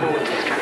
forward this.